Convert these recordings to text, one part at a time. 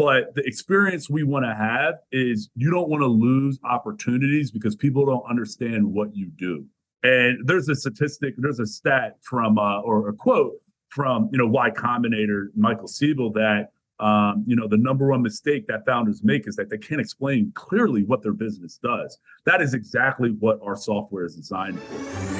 But the experience we want to have is you don't want to lose opportunities because people don't understand what you do. And there's a statistic, there's a stat from, uh, or a quote from, you know, Y Combinator, Michael Siebel, that, um, you know, the number one mistake that founders make is that they can't explain clearly what their business does. That is exactly what our software is designed for.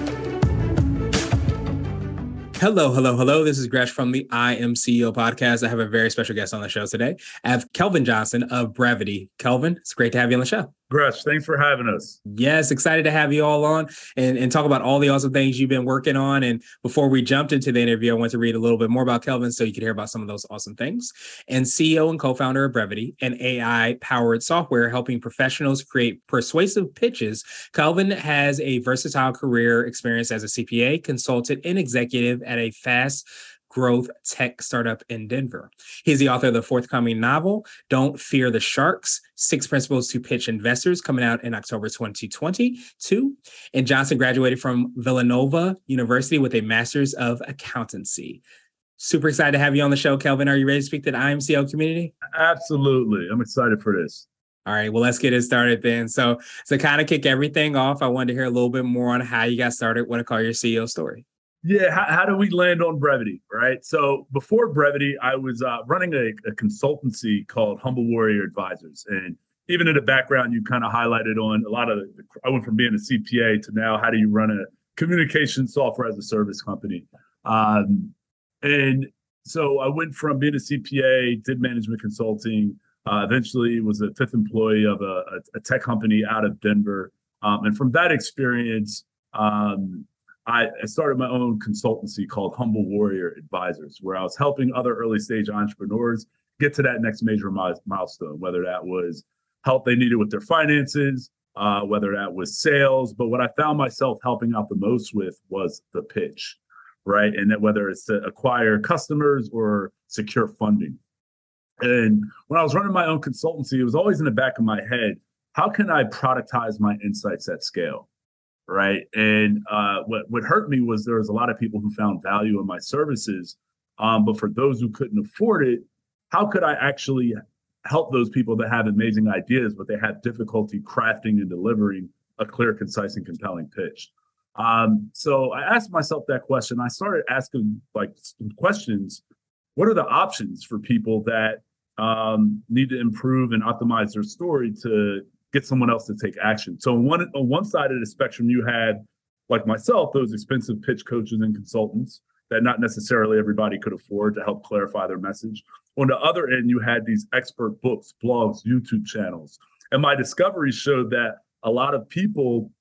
Hello, hello, hello. This is Gresh from the I Am CEO podcast. I have a very special guest on the show today. I have Kelvin Johnson of Brevity. Kelvin, it's great to have you on the show. Gresh, thanks for having us. Yes, excited to have you all on and, and talk about all the awesome things you've been working on. And before we jumped into the interview, I want to read a little bit more about Kelvin so you could hear about some of those awesome things. And CEO and co founder of Brevity, an AI powered software helping professionals create persuasive pitches. Kelvin has a versatile career experience as a CPA, consultant, and executive at a fast growth tech startup in Denver. He's the author of the forthcoming novel, Don't Fear the Sharks Six Principles to Pitch Investors, coming out in October 2022. And Johnson graduated from Villanova University with a master's of accountancy. Super excited to have you on the show, Kelvin. Are you ready to speak to the I Am CEO community? Absolutely. I'm excited for this. All right, well, let's get it started then. So, to kind of kick everything off, I wanted to hear a little bit more on how you got started. What I call your CEO story. Yeah, how, how, do we land on brevity, right? So before brevity, I was uh, running a, a, consultancy called Humble Warrior Advisors, and even in the background, you kind of highlighted on a lot of. The, I went from being a CPA to now, how do you run a communication software as a service company? Um, and so I went from being a CPA, did management consulting, uh, eventually was a fifth employee of a, a tech company out of Denver, um, and from that experience. Um, I, started my own consultancy called Humble Warrior Advisors, where I was helping other early stage entrepreneurs get to that next major milestone, whether that was help they needed with their finances, uh, whether that was sales. But what I found myself helping out the most with was the pitch, right? And that whether it's to acquire customers or secure funding. And when I was running my own consultancy, it was always in the back of my head how can I productize my insights at scale? Right? And uh, what what hurt me was there was a lot of people who found value in my services, um, but for those who couldn't afford it, how could I actually help those people that have amazing ideas, but they have difficulty crafting and delivering a clear, concise, and compelling pitch? Um, so I asked myself that question. I started asking like questions. What are the options for people that um, need to improve and optimize their story to get someone else to take action. So on one on one side of the spectrum, you had like myself, those expensive pitch coaches and consultants that not necessarily everybody could afford to help clarify their message. On the other end, you had these expert books, blogs, YouTube channels. And my discovery showed that a lot of people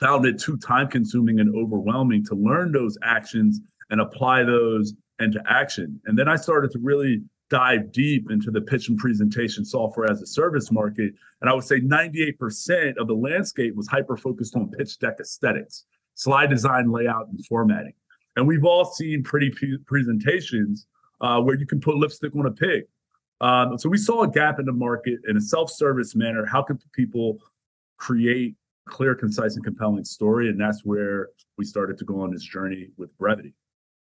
found it too time consuming and overwhelming to learn those actions and apply those into action. And then I started to really dive deep into the pitch and presentation software as a service market. And I would say 98% of the landscape was hyper focused on pitch deck aesthetics, slide design, layout, and formatting. And we've all seen pretty p- presentations uh, where you can put lipstick on a pig. Um, so we saw a gap in the market in a self-service manner. How can people create clear, concise, and compelling story? And that's where we started to go on this journey with brevity.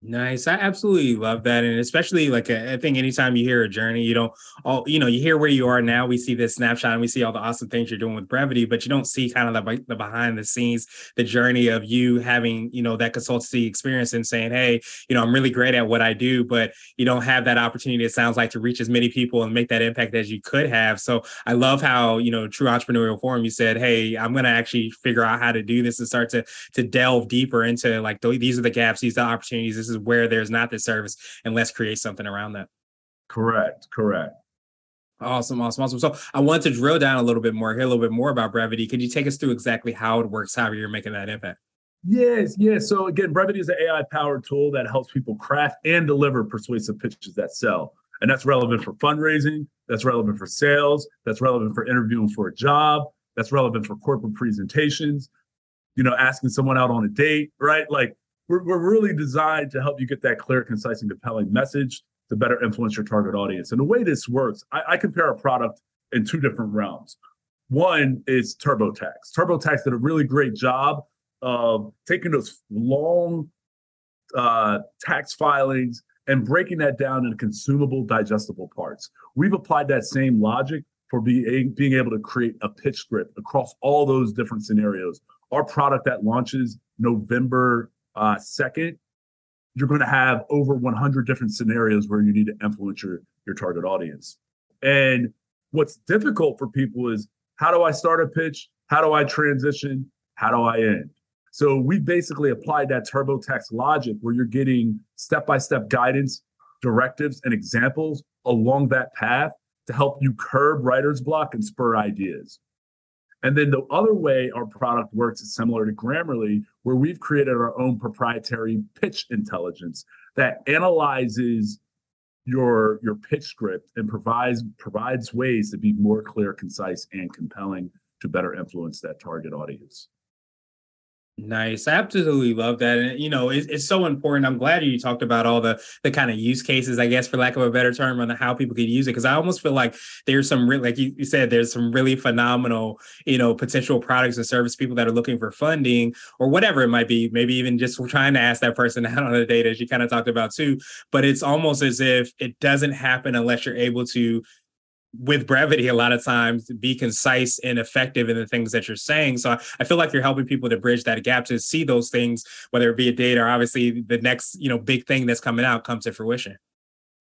Nice. I absolutely love that. And especially like I think anytime you hear a journey, you don't all you know, you hear where you are now. We see this snapshot and we see all the awesome things you're doing with brevity, but you don't see kind of the, the behind the scenes, the journey of you having, you know, that consultancy experience and saying, Hey, you know, I'm really great at what I do, but you don't have that opportunity, it sounds like, to reach as many people and make that impact as you could have. So I love how, you know, True Entrepreneurial Forum, you said, Hey, I'm gonna actually figure out how to do this and start to to delve deeper into like these are the gaps, these are the opportunities this is where there's not the service and let's create something around that correct correct Awesome, awesome, awesome. So I want to drill down a little bit more, hear a little bit more about brevity. Could you take us through exactly how it works, how you're making that impact? Yes, yes. So again, brevity is an AI powered tool that helps people craft and deliver persuasive pitches that sell. And that's relevant for fundraising, that's relevant for sales, that's relevant for interviewing for a job, that's relevant for corporate presentations, you know, asking someone out on a date, right? Like we're, we're really designed to help you get that clear, concise, and compelling message to better influence your target audience. And the way this works, I, I compare a product in two different realms. One is TurboTax. TurboTax did a really great job of taking those long uh, tax filings and breaking that down into consumable, digestible parts. We've applied that same logic for being, being able to create a pitch script across all those different scenarios. Our product that launches November uh, 2nd, you're going to have over 100 different scenarios where you need to influence your, your target audience. And what's difficult for people is how do I start a pitch? How do I transition? How do I end? So we basically applied that TurboTax logic where you're getting step-by-step guidance, directives, and examples along that path to help you curb writer's block and spur ideas. And then the other way our product works is similar to Grammarly, where we've created our own proprietary pitch intelligence that analyzes your your pitch script and provides provides ways to be more clear, concise, and compelling to better influence that target audience. Nice. I absolutely love that. And you know, it's, it's so important. I'm glad you talked about all the the kind of use cases, I guess, for lack of a better term, on how people could use it. Cause I almost feel like there's some like you, you said, there's some really phenomenal, you know, potential products and service people that are looking for funding or whatever it might be, maybe even just trying to ask that person out on a date, as you kind of talked about too. But it's almost as if it doesn't happen unless you're able to with brevity a lot of times be concise and effective in the things that you're saying. So i feel like you're helping people to bridge that gap to see those things whether it be a date or obviously the next you know big thing that's coming out comes to fruition.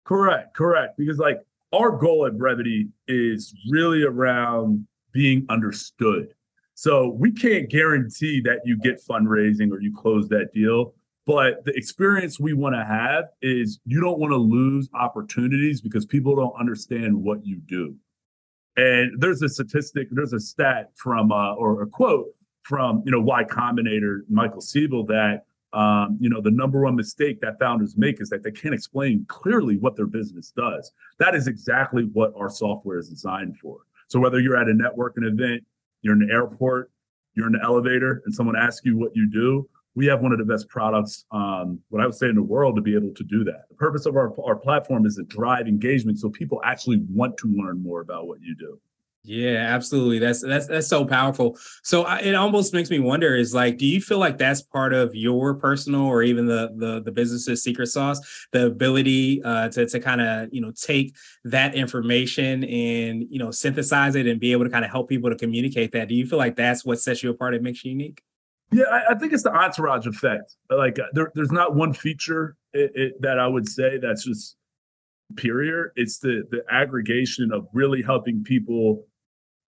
Correct correct. Because like our goal at brevity is really around being understood. So we can't guarantee that you get fundraising or you close that deal but the experience we want to have is you don't want to lose opportunities because people don't understand what you do. And there's a statistic, there's a stat from, uh, or a quote from, you know, Y Combinator, Michael Siebel, that, um, you know, the number one mistake that founders make is that they can't explain clearly what their business does. That is exactly what our software is designed for. So whether you're at a networking event, you're in the airport, you're in the elevator, and someone asks you what you do, we have one of the best products, um, what I would say in the world, to be able to do that. The purpose of our, our platform is to drive engagement so people actually want to learn more about what you do. Yeah, absolutely. That's that's that's so powerful. So I, it almost makes me wonder: is like, do you feel like that's part of your personal or even the the the business's secret sauce, the ability uh, to to kind of you know take that information and you know synthesize it and be able to kind of help people to communicate that? Do you feel like that's what sets you apart and makes you unique? Yeah, I, I, think it's the entourage effect. Like uh, there, there's not one feature it, it, that I would say that's just superior. It's the the aggregation of really helping people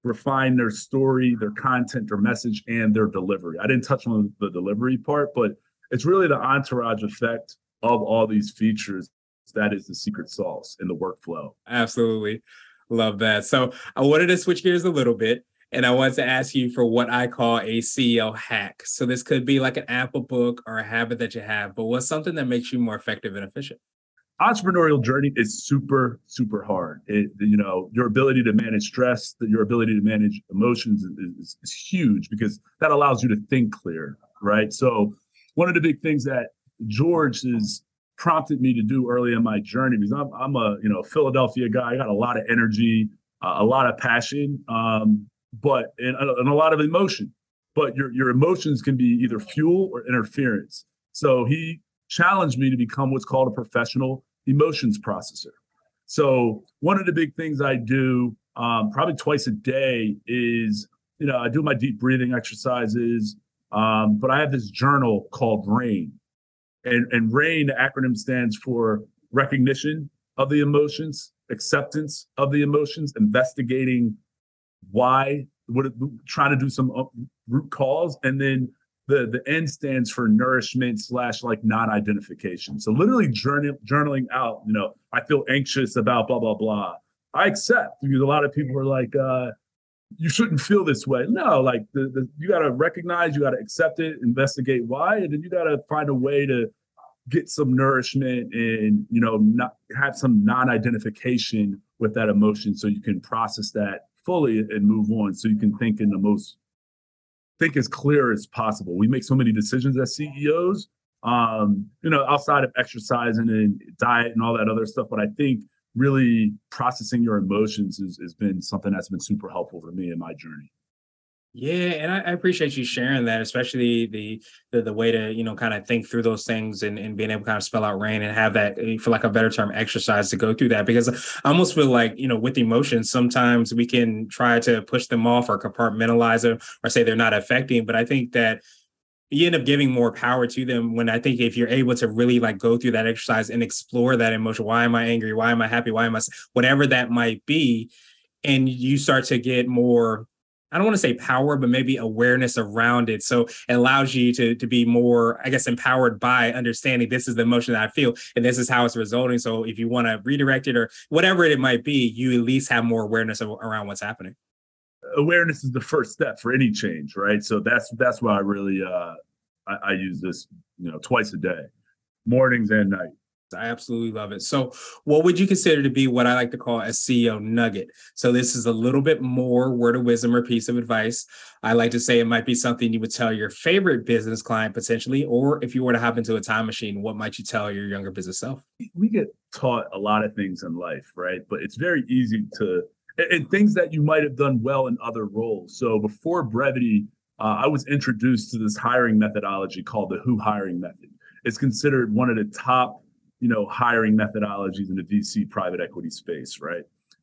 refine their story, their content, their message, and their delivery. I didn't touch on the delivery part, but it's really the entourage effect of all these features that is the secret sauce in the workflow. Absolutely. Love that. So I wanted to switch gears a little bit and I wanted to ask you for what I call a CEO hack. So this could be like an Apple book or a habit that you have, but what's something that makes you more effective and efficient? Entrepreneurial journey is super, super hard. It, you know, your ability to manage stress, your ability to manage emotions is, is, huge because that allows you to think clear, right? So one of the big things that George has prompted me to do early in my journey because I'm, I'm a you know Philadelphia guy. I got a lot of energy, uh, a lot of passion. Um, but and, and a lot of emotion. But your your emotions can be either fuel or interference. So he challenged me to become what's called a professional emotions processor. So one of the big things I do um, probably twice a day is you know I do my deep breathing exercises, um, but I have this journal called RAIN, and and RAIN the acronym stands for recognition of the emotions, acceptance of the emotions, investigating why what trying to do some uh, root cause and then the the n stands for nourishment slash like non-identification so literally journal, journaling out you know i feel anxious about blah blah blah. I accept. Because a lot of people are like uh you shouldn't feel this way. No like the, the you got to recognize you got to accept it investigate why and then you got to find a way to get some nourishment and you know not have some non-identification with that emotion so you can process that fully and move on so you can think in the most think as clear as possible. We make so many decisions as CEOs, um, you know, outside of exercising and diet and all that other stuff. But I think really processing your emotions is, has been something that's been super helpful for me in my journey. Yeah, and I, I, appreciate you sharing that, especially the, the the way to you know kind of think through those things and, and being able to kind of spell out rain and have that eh, for like a better term exercise to go through that because I almost feel like you know with emotions sometimes we can try to push them off or compartmentalize them or say they're not affecting, but I think that you end up giving more power to them when I think if you're able to really like go through that exercise and explore that emotion, why am I angry? Why am I happy? Why am I whatever that might be, and you start to get more I don't want to say power, but maybe awareness around it. So it allows you to, to be more, I guess, empowered by understanding this is the emotion that I feel and this is how it's resulting. So if you want to redirect it or whatever it might be, you at least have more awareness of, around what's happening. Awareness is the first step for any change, right? So that's that's why I really uh I, I use this, you know, twice a day, mornings and night. I absolutely love it. So, what would you consider to be what I like to call a CEO nugget? So, this is a little bit more word of wisdom or piece of advice. I like to say it might be something you would tell your favorite business client potentially, or if you were to hop into a time machine, what might you tell your younger business self? We get taught a lot of things in life, right? But it's very easy to, and things that you might have done well in other roles. So, before brevity, uh, I was introduced to this hiring methodology called the Who hiring method. It's considered one of the top you know, hiring methodologies in the VC private equity space, right?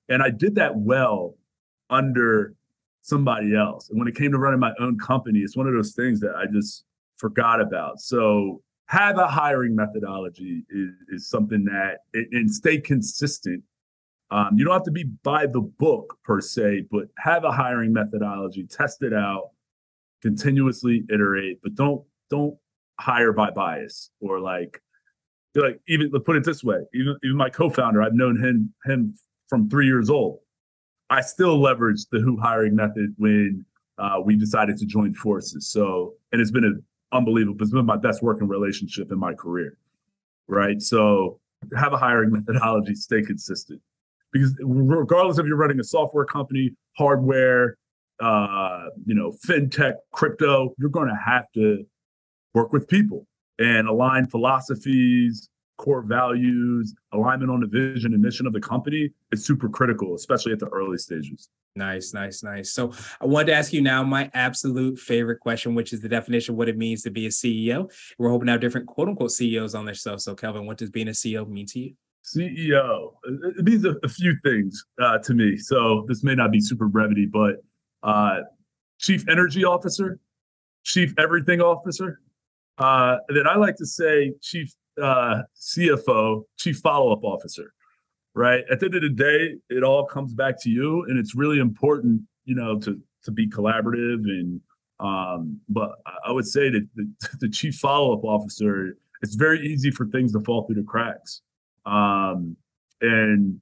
And I did that well under somebody else. And when it came to running my own company, it's one of those things that I just forgot about. So have a hiring methodology is, is something that and stay consistent. Um, you don't have to be by the book per se, but have a hiring methodology, test it out, continuously iterate, but don't don't hire by bias or like like even put it this way even even my co-founder i've known him him from three years old. I still leverage the who hiring method when uh, we decided to join forces. So and it's been an unbelievable it's been my best working relationship in my career right? So have a hiring methodology stay consistent. Because regardless if you're running a software company hardware uh, you know fintech crypto you're going to have to work with people and align philosophies, core values, alignment on the vision and mission of the company is super critical, especially at the early stages. Nice, nice, nice. So I wanted to ask you now my absolute favorite question, which is the definition of what it means to be a CEO. We're hoping to have different quote unquote CEOs on this show. So Kelvin, what does being a CEO mean to you? CEO, it means a, a few things uh, to me. So this may not be super brevity, but uh, chief energy officer, chief everything officer, uh, then I like to say chief uh, CFO, chief follow up officer. Right at the end of the day, it all comes back to you, and it's really important, you know, to to be collaborative. And um, but I would say that the, the chief follow up officer, it's very easy for things to fall through the cracks. Um, and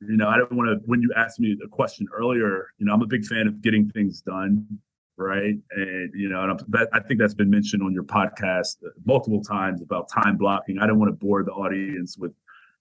you know, I don't want to. When you asked me the question earlier, you know, I'm a big fan of getting things done right? And you know, and that, I think that's been mentioned on your podcast multiple times about time blocking. I don't want to bore the audience with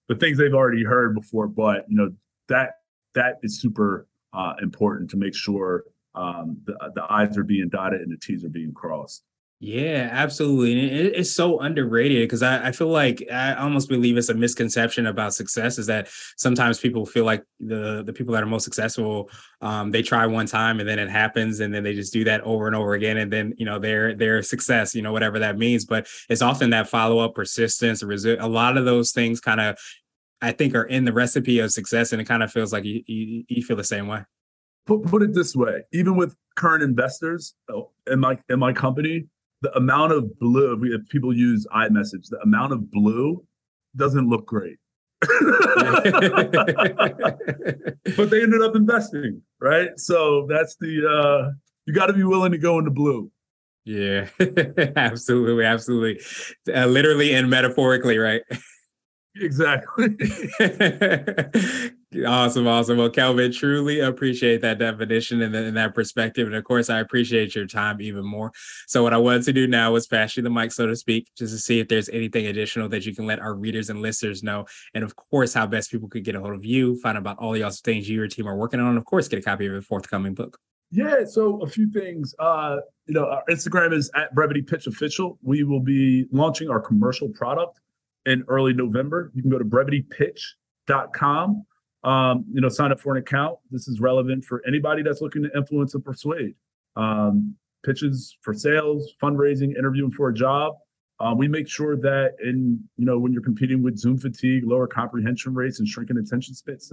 the things they've already heard before, but you know that that is super uh, important to make sure um, the the I's are being dotted and the T's are being crossed. Yeah, absolutely. And it, it's so underrated because I, I, feel like I almost believe it's a misconception about success is that sometimes people feel like the the people that are most successful, um, they try one time and then it happens and then they just do that over and over again and then you know their their success, you know whatever that means. But it's often that follow up, persistence, resi- a lot of those things kind of I think are in the recipe of success, and it kind of feels like you, you, you feel the same way. Put put it this way, even with current investors oh, in my in my company the amount of blue, if people use iMessage, the amount of blue doesn't look great. but they ended up investing, right? So that's the uh you got to be willing to go into blue. Yeah, absolutely, absolutely, uh, literally and metaphorically, right? Exactly. Awesome, awesome. Well, Kelvin, truly appreciate that definition and, and, that perspective. And of course, I appreciate your time even more. So, what I wanted to do now was pass you the mic, so to speak, just to see if there's anything additional that you can let our readers and listeners know. And of course, how best people could get a hold of you, find out about all the awesome things you and your team are working on, and of course, get a copy of your forthcoming book. Yeah, so a few things. Uh, you know, our Instagram is at Brevity Pitch Official. We will be launching our commercial product in early November. You can go to brevitypitch.com um, you know, sign up for an account. This is relevant for anybody that's looking to influence and persuade. Um, pitches for sales, fundraising, interviewing for a job. Um, we make sure that in you know when you're competing with Zoom fatigue, lower comprehension rates, and shrinking attention spans,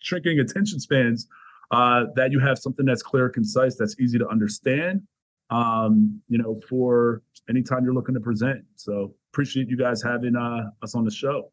shrinking attention spans, uh, that you have something that's clear, concise, that's easy to understand. Um, you know, for anytime you're looking to present. So appreciate you guys having uh, us on the show.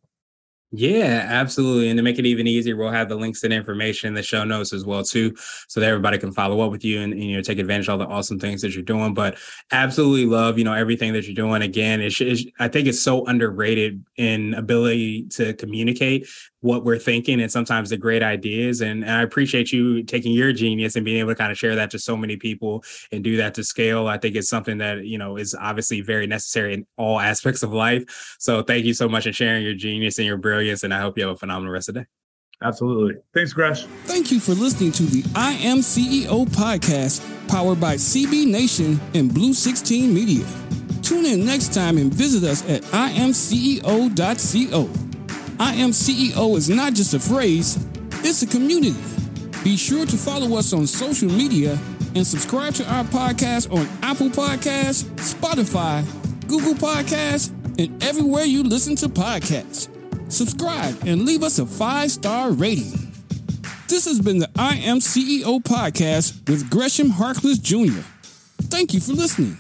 Yeah, absolutely. And to make it even easier, we'll have the links and information in the show notes as well too, so that everybody can follow up with you and, and, you know take advantage of all the awesome things that you're doing. But absolutely love you know everything that you're doing. Again, it's, it's I think it's so underrated in ability to communicate what we're thinking and sometimes the great ideas. And, and I appreciate you taking your genius and being able to kind of share that to so many people and do that to scale. I think it's something that, you know, is obviously very necessary in all aspects of life. So thank you so much for sharing your genius and your brilliance. And I hope you have a phenomenal rest of the day. Absolutely. Thanks, Gresh. Thank you for listening to the I Am CEO podcast powered by CB Nation and Blue 16 Media. Tune in next time and visit us at imceo.co. I am CEO is not just a phrase, it's a community. Be sure to follow us on social media and subscribe to our podcast on Apple Podcasts, Spotify, Google Podcasts, and everywhere you listen to podcasts. Subscribe and leave us a five star rating. This has been the I Am CEO podcast with Gresham Harkless Jr. Thank you for listening.